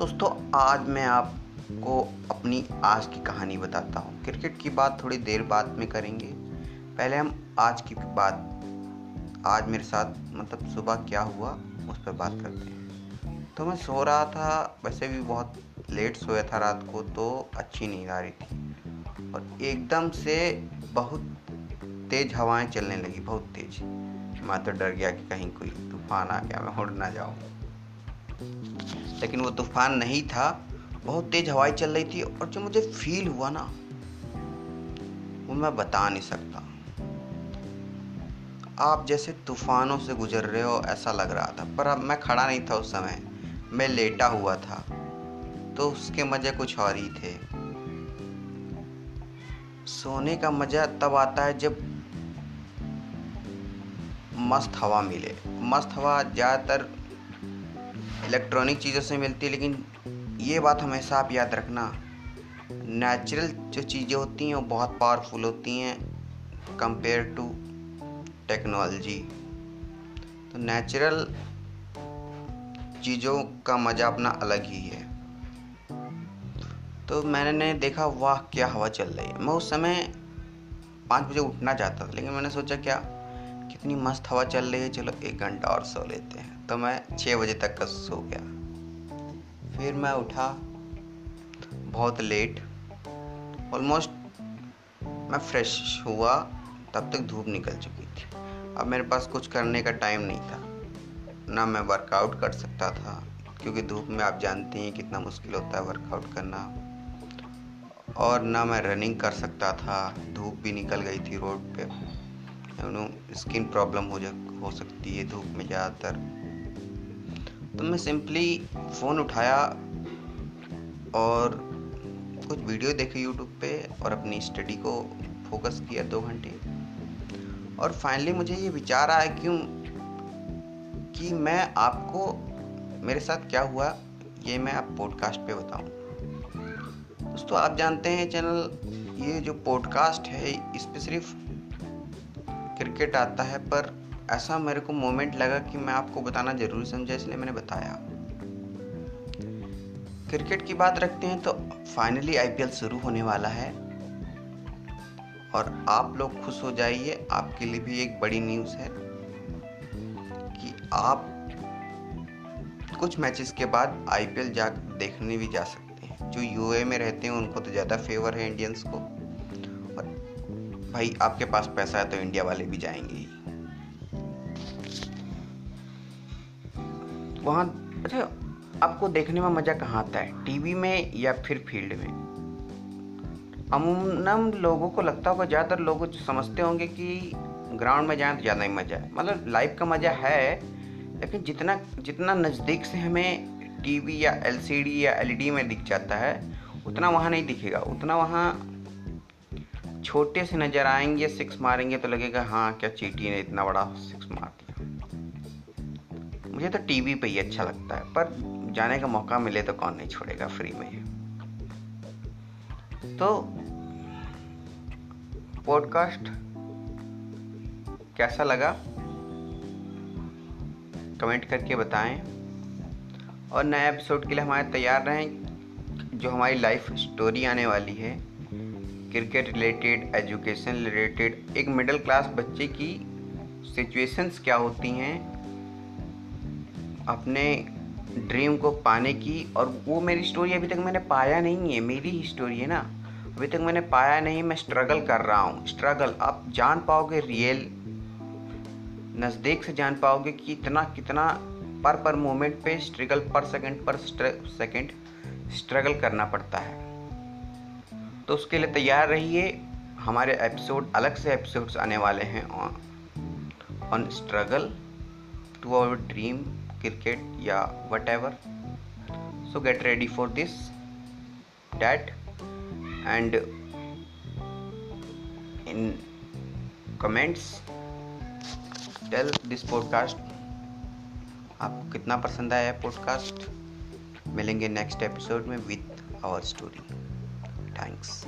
दोस्तों, आज मैं आपको अपनी आज की कहानी बताता हूँ। क्रिकेट की बात थोड़ी देर बाद में करेंगे। पहले हम आज की बात, आज मेरे साथ मतलब सुबह क्या हुआ, उस पर बात करते हैं। तो मैं सो रहा था, वैसे भी बहुत लेट सोया था रात को तो अच्छी नींद आ रही थी। और एकदम से बहुत तेज़ हवाएँ चलने लगी, बहुत तेज़। मैं तो डर गया कि कहीं कोई तूफ़ान आ गया, मैं उड़ ना जाऊँ। लेकिन वो तूफ़ान नहीं था। बहुत तेज़ हवाई चल रही थी और जो मुझे फील हुआ ना, वो मैं बता नहीं सकता। आप जैसे तूफानों से गुजर रहे हो, ऐसा लग रहा था। पर अब मैं खड़ा नहीं था उस समय। मैं लेटा हुआ था। तो उसके मज़े कुछ और ही थे। सोने का मज़ा तब आता है जब मस्त हवा मिले। मस्त हवा ज़्यादातर इलेक्ट्रॉनिक चीज़ों से मिलती है, लेकिन ये बात हमेशा आप याद रखना। नेचुरल जो चीज़ें होती हैं, वो बहुत पावरफुल होती हैं कंपेयर टू टेक्नोलॉजी। तो नेचुरल चीज़ों का मज़ा अपना अलग ही है। तो मैंने देखा, वाह, क्या हवा चल रही है। मैं उस समय पाँच बजे उठना चाहता था, लेकिन मैंने सोचा, क्या कितनी मस्त हवा चल रही है, चलो एक घंटा और सो लेते हैं। तो मैं छः बजे तक का सो गया। फिर मैं उठा, बहुत लेट ऑलमोस्ट मैं फ्रेश हुआ, तब तक धूप निकल चुकी थी। अब मेरे पास कुछ करने का टाइम नहीं था। ना मैं वर्कआउट कर सकता था, क्योंकि धूप में आप जानते हैं कितना मुश्किल होता है वर्कआउट करना। और ना मैं रनिंग कर सकता था, धूप भी निकल गई थी रोड पे। नो स्किन प्रॉब्लम हो जा, हो सकती है धूप में ज़्यादातर। तो मैं सिंपली फ़ोन उठाया और कुछ वीडियो देखे यूट्यूब पे और अपनी स्टडी को फोकस किया दो घंटे। और फाइनली मुझे ये विचार आया क्यों? कि मैं आपको, मेरे साथ क्या हुआ, ये मैं आप पॉडकास्ट पे बताऊँ। दोस्तों, आप जानते हैं चैनल ये जो पॉडकास्ट है इस पर सिर्फ़ क्रिकेट आता है, पर ऐसा मेरे को मोमेंट लगा कि मैं आपको बताना ज़रूरी समझा, इसलिए मैंने बताया। क्रिकेट की बात रखते हैं तो फाइनली आईपीएल शुरू होने वाला है। और आप लोग खुश हो जाइए, आपके लिए भी एक बड़ी न्यूज़ है कि आप कुछ मैचेस के बाद आईपीएल जा देखने भी जा सकते हैं। जो यूए में रहते हैं, उनको तो ज़्यादा फेवर है इंडियंस को। भाई, आपके पास पैसा है तो इंडिया वाले भी जाएँगे। ही वहाँ अच्छा आपको देखने में मज़ा कहाँ आता है? टीवी में या फिर फ़ील्ड में? अमूमन लोगों को लगता होगा, ज़्यादातर लोग समझते होंगे कि ग्राउंड में जाएँ तो ज़्यादा ही मज़ा है। मतलब लाइव का मज़ा है, लेकिन जितना जितना नज़दीक से हमें टीवी या एलसीडी या एलईडी में दिख जाता है, उतना वहाँ नहीं दिखेगा। उतना वहाँ छोटे से नज़र आएँगे सिक्स मारेंगे तो लगेगा हाँ क्या चीटी ने इतना बड़ा सिक्स मार दिया। मुझे तो टीवी पे ही अच्छा लगता है, पर जाने का मौका मिले तो कौन नहीं छोड़ेगा फ्री में तो पॉडकास्ट कैसा लगा? कमेंट करके बताएँ। और नए एपिसोड के लिए हमारे तैयार रहें, जो हमारी लाइफ स्टोरी आने वाली है। क्रिकेट रिलेटेड, एजुकेशन रिलेटेड, एक मिडिल क्लास बच्चे की सिचुएशंस क्या होती हैं? अपने ड्रीम को पाने की, और वो मेरी स्टोरी अभी तक मैंने पाया नहीं है, मेरी ही स्टोरी है ना? अभी तक मैंने पाया नहीं, मैं स्ट्रगल कर रहा हूँ स्ट्रगल आप जान पाओगे रियल नज़दीक से जान पाओगे कि इतना कितना पर पर मोमेंट पे स्ट्रगल पर सेकंड पर सेकंड स्ट्रगल करना पड़ता है। तो उसके लिए तैयार रहिए। हमारे एपिसोड अलग से एपिसोड्स आने वाले हैं on struggle to our dream cricket या whatever so get ready for this that and in comments tell this podcast आपको कितना पसंद आया पॉडकास्ट मिलेंगे नेक्स्ट एपिसोड में विथ आवर स्टोरी Thanks.